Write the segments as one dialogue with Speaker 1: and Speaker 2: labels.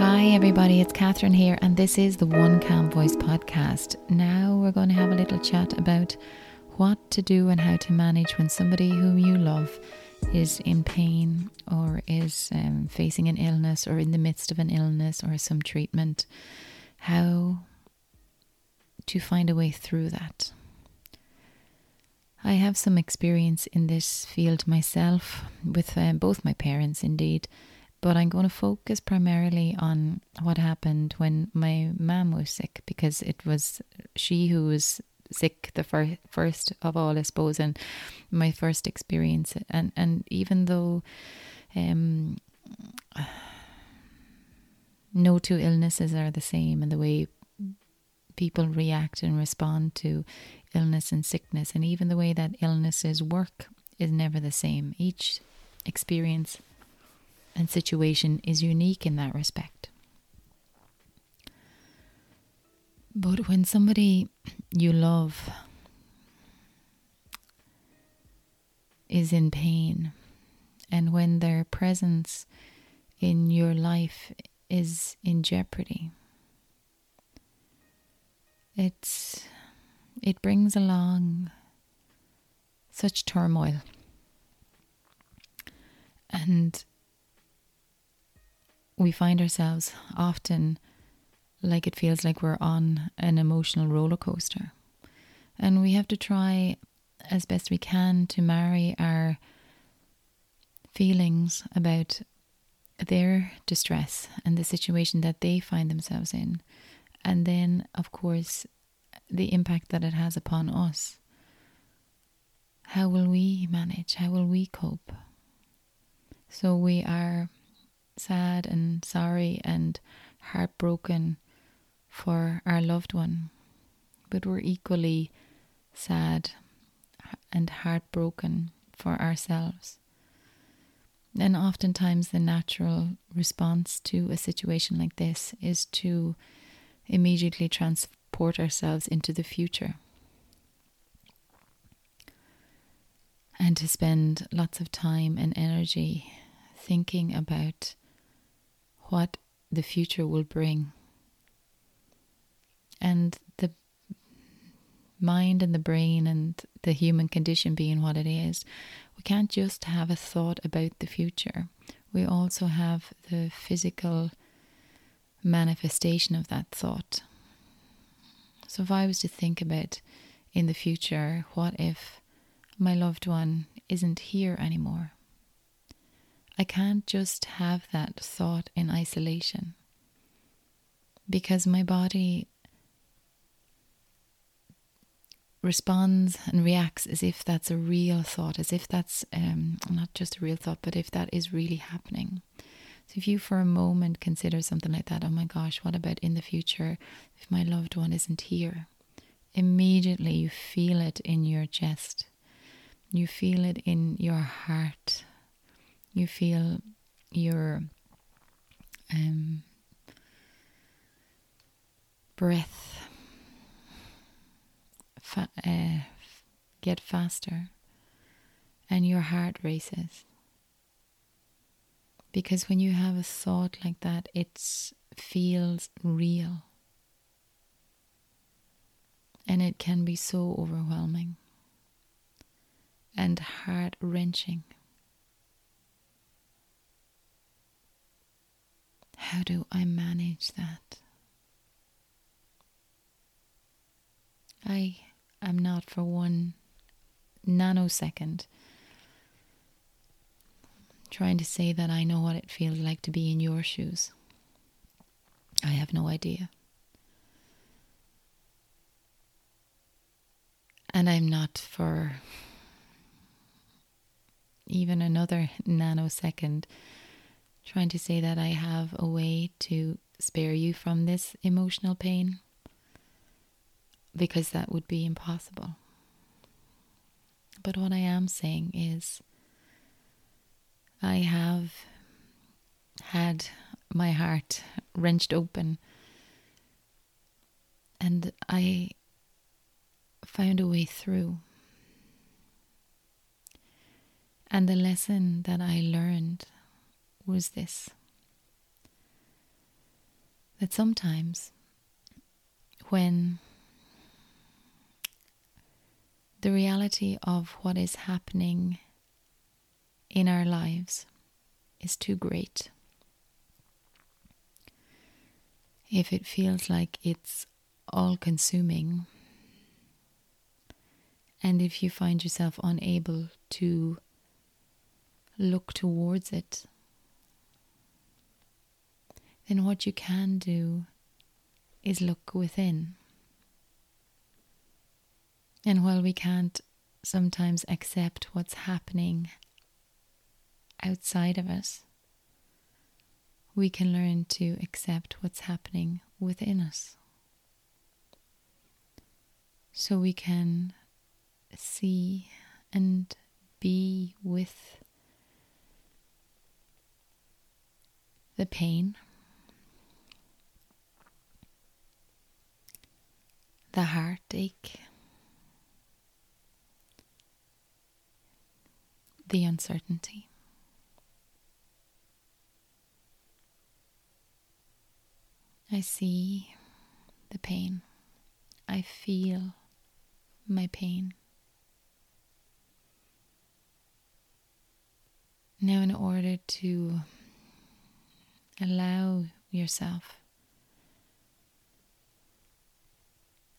Speaker 1: Hi, everybody, it's Catherine here, and this is the One Calm Voice podcast. Now, we're going to have a little chat about what to do and how to manage when somebody whom you love is in pain or is um, facing an illness or in the midst of an illness or some treatment. How to find a way through that. I have some experience in this field myself with uh, both my parents, indeed but I'm going to focus primarily on what happened when my mum was sick because it was she who was sick the fir- first of all, I suppose, and my first experience. And and even though um, no two illnesses are the same, and the way people react and respond to illness and sickness, and even the way that illnesses work is never the same. Each experience and situation is unique in that respect. But when somebody you love is in pain, and when their presence in your life is in jeopardy, it's it brings along such turmoil and we find ourselves often like it feels like we're on an emotional roller coaster. And we have to try as best we can to marry our feelings about their distress and the situation that they find themselves in. And then, of course, the impact that it has upon us. How will we manage? How will we cope? So we are sad and sorry and heartbroken for our loved one, but we're equally sad and heartbroken for ourselves. And oftentimes, the natural response to a situation like this is to immediately transport ourselves into the future and to spend lots of time and energy thinking about what the future will bring. And the mind and the brain and the human condition being what it is, we can't just have a thought about the future. We also have the physical manifestation of that thought. So, if I was to think about in the future, what if my loved one isn't here anymore? I can't just have that thought in isolation because my body responds and reacts as if that's a real thought, as if that's um, not just a real thought, but if that is really happening. So, if you for a moment consider something like that, oh my gosh, what about in the future if my loved one isn't here? Immediately you feel it in your chest, you feel it in your heart, you feel your um, breath fa- uh, get faster and your heart races. Because when you have a thought like that, it feels real. And it can be so overwhelming and heart wrenching. How do I manage that? I am not for one nanosecond trying to say that I know what it feels like to be in your shoes. I have no idea. And I'm not for even another nanosecond trying to say that I have a way to spare you from this emotional pain because that would be impossible. But what I am saying is, I have had my heart wrenched open and I found a way through. And the lesson that I learned was this that sometimes when the reality of what is happening in our lives is too great. If it feels like it's all consuming, and if you find yourself unable to look towards it, then what you can do is look within. And while we can't sometimes accept what's happening outside of us, we can learn to accept what's happening within us. So we can see and be with the pain, the heartache, the uncertainty. I see the pain. I feel my pain. Now, in order to allow yourself,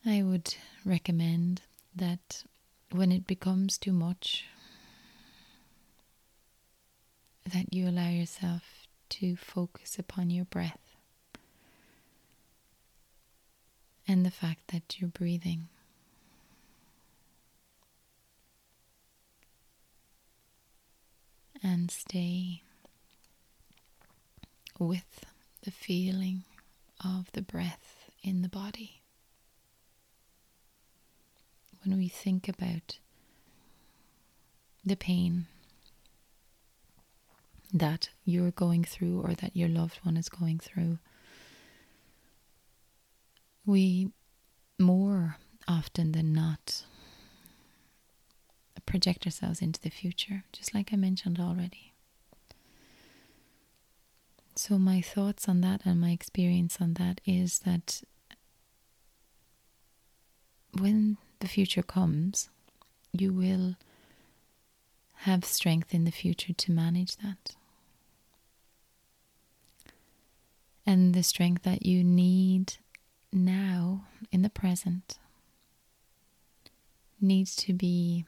Speaker 1: I would recommend that when it becomes too much, that you allow yourself to focus upon your breath and the fact that you're breathing. And stay with the feeling of the breath in the body. When we think about the pain that you're going through or that your loved one is going through, we more often than not project ourselves into the future, just like I mentioned already. So, my thoughts on that and my experience on that is that when the future comes, you will have strength in the future to manage that. And the strength that you need now in the present needs to be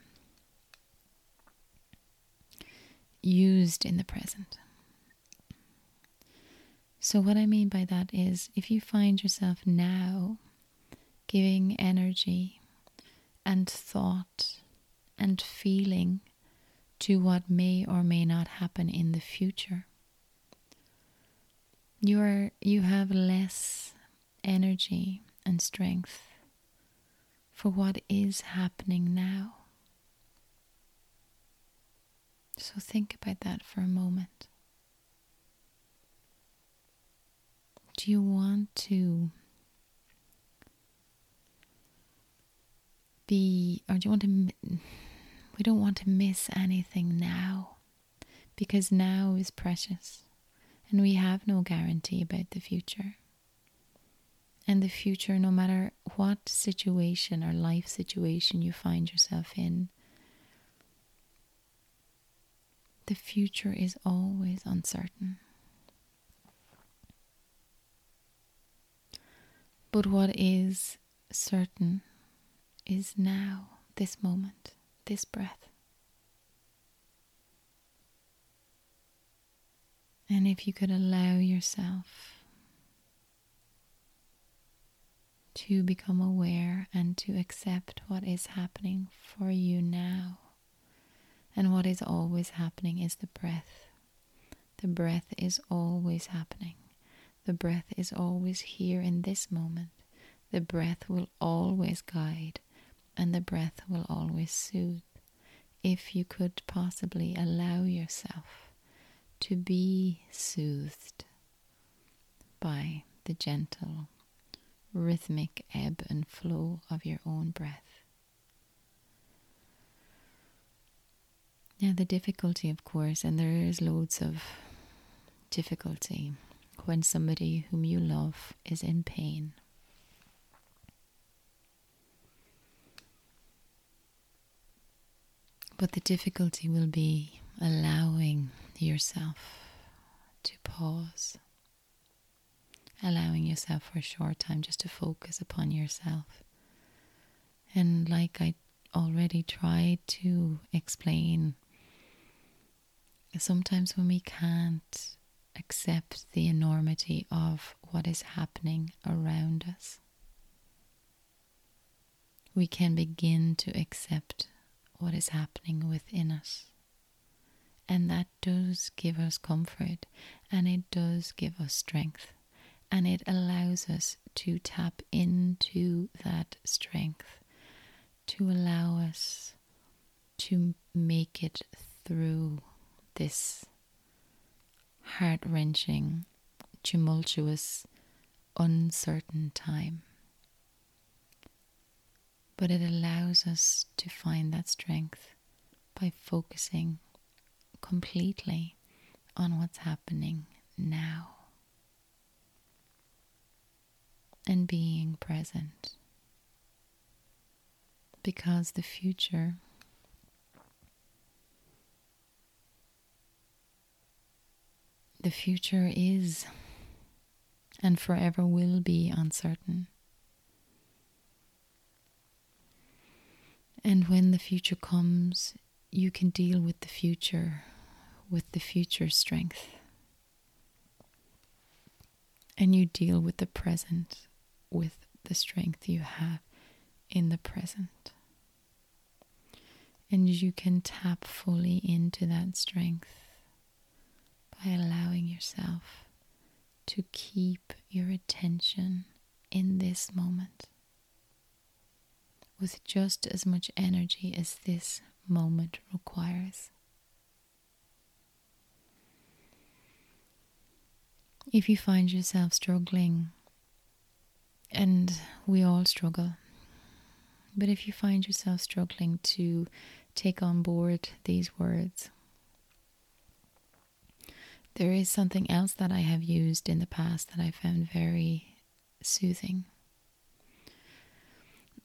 Speaker 1: used in the present. So, what I mean by that is if you find yourself now giving energy and thought and feeling to what may or may not happen in the future, you are you have less energy and strength for what is happening now. So think about that for a moment. Do you want to be, or oh, do you want to, we don't want to miss anything now because now is precious and we have no guarantee about the future. And the future, no matter what situation or life situation you find yourself in, the future is always uncertain. But what is certain is now, this moment, this breath. And if you could allow yourself to become aware and to accept what is happening for you now. And what is always happening is the breath. The breath is always happening. The breath is always here in this moment. The breath will always guide, and the breath will always soothe. If you could possibly allow yourself to be soothed by the gentle, rhythmic ebb and flow of your own breath. Now, the difficulty, of course, and there is loads of difficulty when somebody whom you love is in pain. But the difficulty will be allowing yourself to pause, allowing yourself for a short time just to focus upon yourself. And like I already tried to explain, sometimes when we can't accept the enormity of what is happening around us, we can begin to accept what is happening within us. And that does give us comfort and it does give us strength. And it allows us to tap into that strength, to allow us to make it through this heart wrenching, tumultuous, uncertain time. But it allows us to find that strength by focusing completely on what's happening now and being present. Because the future the future is and forever will be uncertain. And when the future comes, you can deal with the future with the future strength. And you deal with the present with the strength you have in the present. And you can tap fully into that strength by allowing yourself to keep your attention in this moment with just as much energy as this moment requires. If you find yourself struggling, and we all struggle, but if you find yourself struggling to take on board these words, there is something else that I have used in the past that I found very soothing.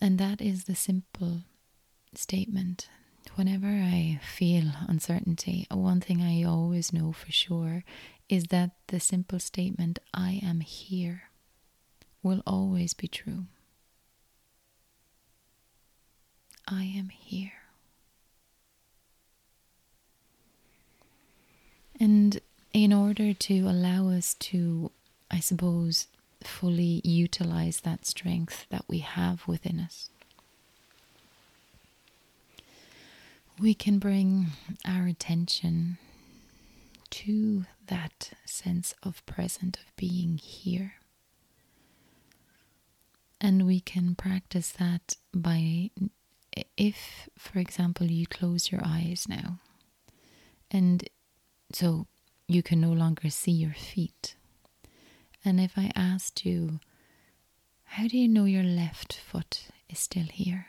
Speaker 1: And that is the simple statement. Whenever I feel uncertainty, one thing I always know for sure is that the simple statement, I am here, will always be true. I am here. And in order to allow us to, I suppose, fully utilize that strength that we have within us, we can bring our attention to that sense of present, of being here. And we can practice that by, if, for example, you close your eyes now, and so you can no longer see your feet. And if I asked you, how do you know your left foot is still here?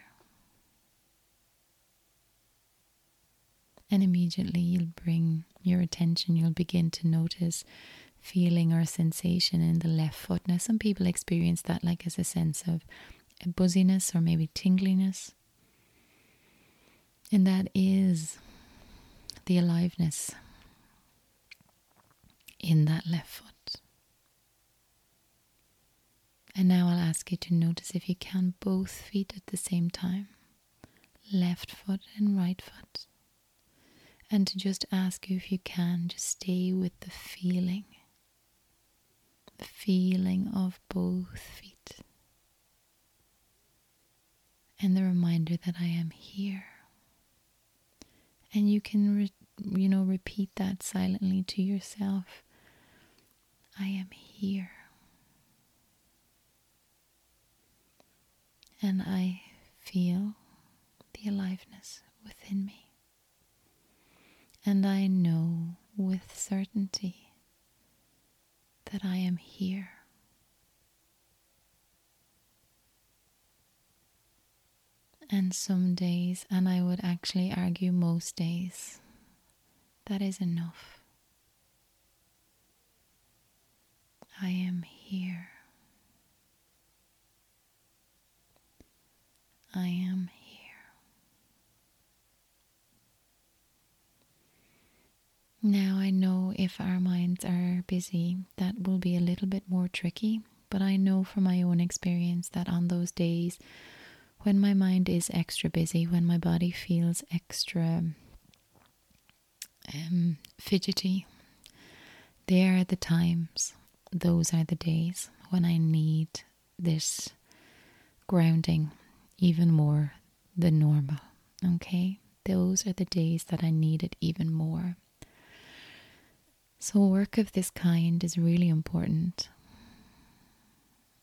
Speaker 1: And immediately you'll bring your attention, you'll begin to notice feeling or sensation in the left foot. Now, some people experience that like as a sense of a buzziness or maybe tingliness. And that is the aliveness in that left foot. And now I'll ask you to notice if you can both feet at the same time left foot and right foot and to just ask you if you can just stay with the feeling, the feeling of both feet, and the reminder that I am here. And you can, re- you know, repeat that silently to yourself. I am here. And I feel the aliveness within me and I know with certainty that I am here. And some days, and I would actually argue most days, that is enough. I am here. I am here. Now I know if our minds are busy, that will be a little bit more tricky, but I know from my own experience that on those days when my mind is extra busy, when my body feels extra um, fidgety, there are the times, those are the days when I need this grounding even more than normal. Okay? Those are the days that I need it even more. So, work of this kind is really important.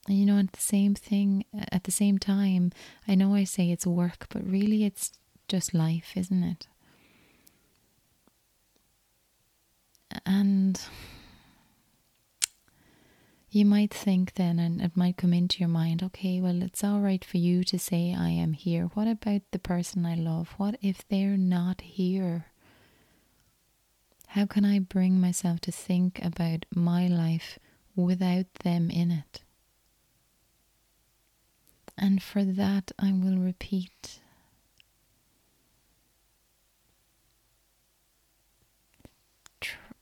Speaker 1: And you know, at the same thing, at the same time, I know I say it's work, but really it's just life, isn't it? And you might think then, and it might come into your mind, okay, well, it's all right for you to say, I am here. What about the person I love? What if they're not here? How can I bring myself to think about my life without them in it? And for that, I will repeat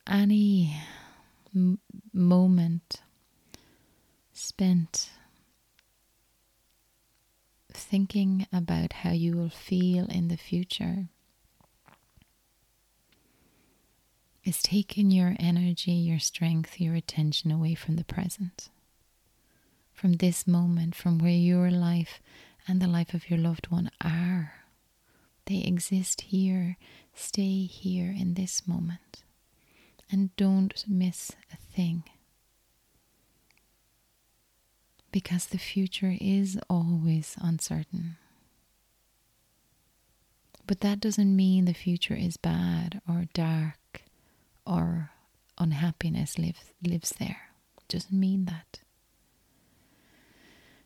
Speaker 1: any m- moment spent thinking about how you will feel in the future is taking your energy, your strength, your attention away from the present, from this moment, from where your life and the life of your loved one are. They exist here. Stay here in this moment. And don't miss a thing because the future is always uncertain. But that doesn't mean the future is bad or dark or unhappiness lives, lives there. It doesn't mean that.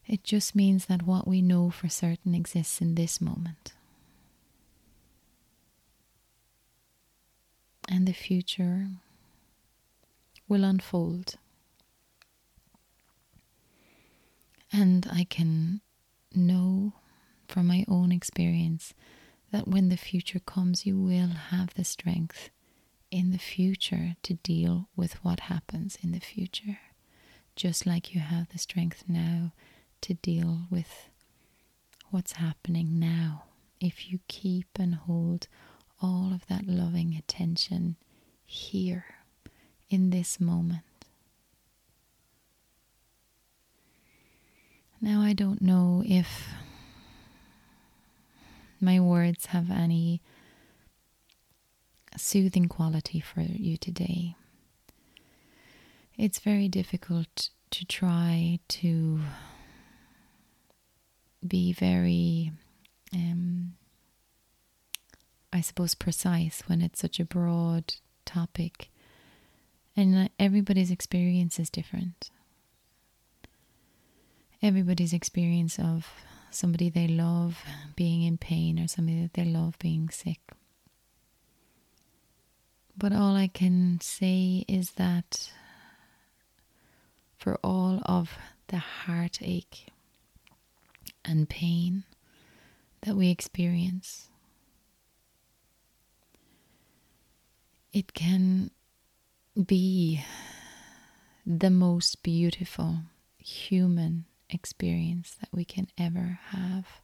Speaker 1: It just means that what we know for certain exists in this moment. And the future will unfold And I can know from my own experience that when the future comes, you will have the strength in the future to deal with what happens in the future, just like you have the strength now to deal with what's happening now. If you keep and hold all of that loving attention here in this moment. Now, I don't know if my words have any soothing quality for you today. It's very difficult to try to be very, um, I suppose, precise when it's such a broad topic. And everybody's experience is different everybody's experience of somebody they love being in pain or somebody that they love being sick. But all I can say is that for all of the heartache and pain that we experience, it can be the most beautiful human experience that we can ever have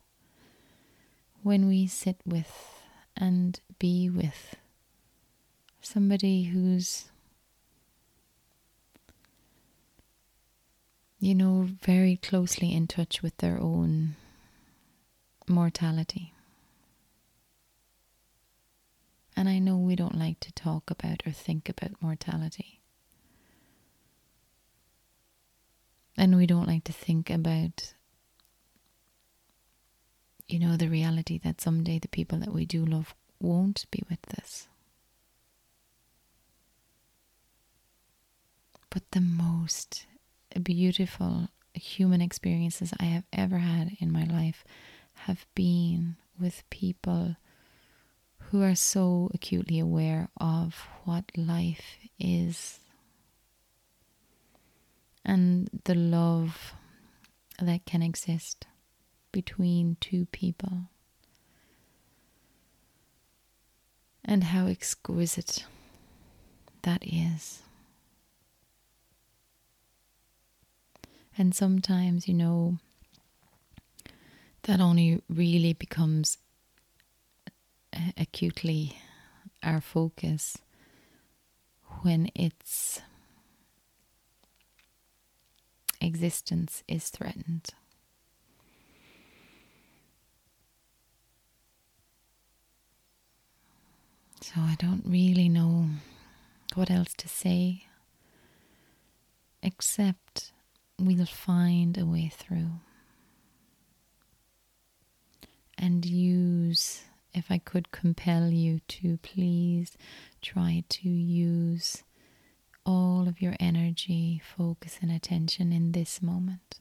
Speaker 1: when we sit with and be with somebody who's, you know, very closely in touch with their own mortality. And I know we don't like to talk about or think about mortality. And we don't like to think about, you know, the reality that someday the people that we do love won't be with us. But the most beautiful human experiences I have ever had in my life have been with people who are so acutely aware of what life is and the love that can exist between two people. And how exquisite that is. And sometimes, you know, that only really becomes acutely our focus when its existence is threatened. So I don't really know what else to say except we'll find a way through and use if I could compel you to please try to use all of your energy, focus, and attention in this moment.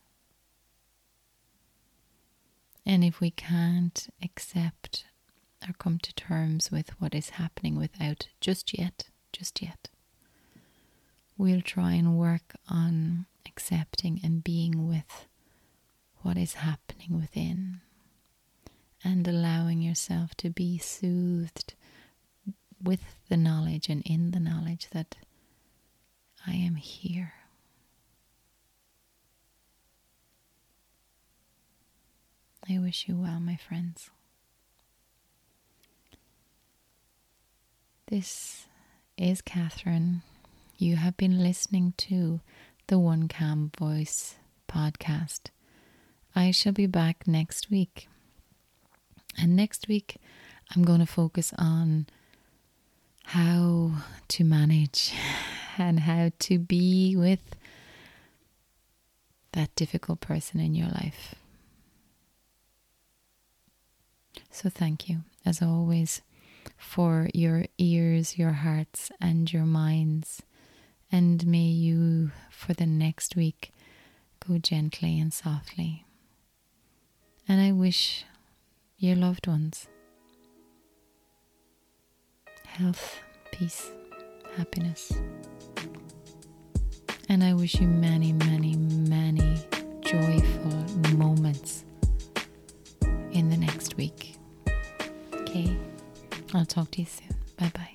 Speaker 1: And if we can't accept or come to terms with what is happening without just yet, just yet, we'll try and work on accepting and being with what is happening within and allowing yourself to be soothed with the knowledge and in the knowledge that I am here. I wish you well, my friends. This is Catherine. You have been listening to the One Calm Voice podcast. I shall be back next week and next week, I'm going to focus on how to manage and how to be with that difficult person in your life. So, thank you, as always, for your ears, your hearts, and your minds. And may you, for the next week, go gently and softly. And I wish your loved ones. Health, peace, happiness. And I wish you many, many, many joyful moments in the next week. Okay? I'll talk to you soon. Bye bye.